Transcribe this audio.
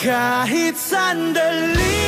kahit sandali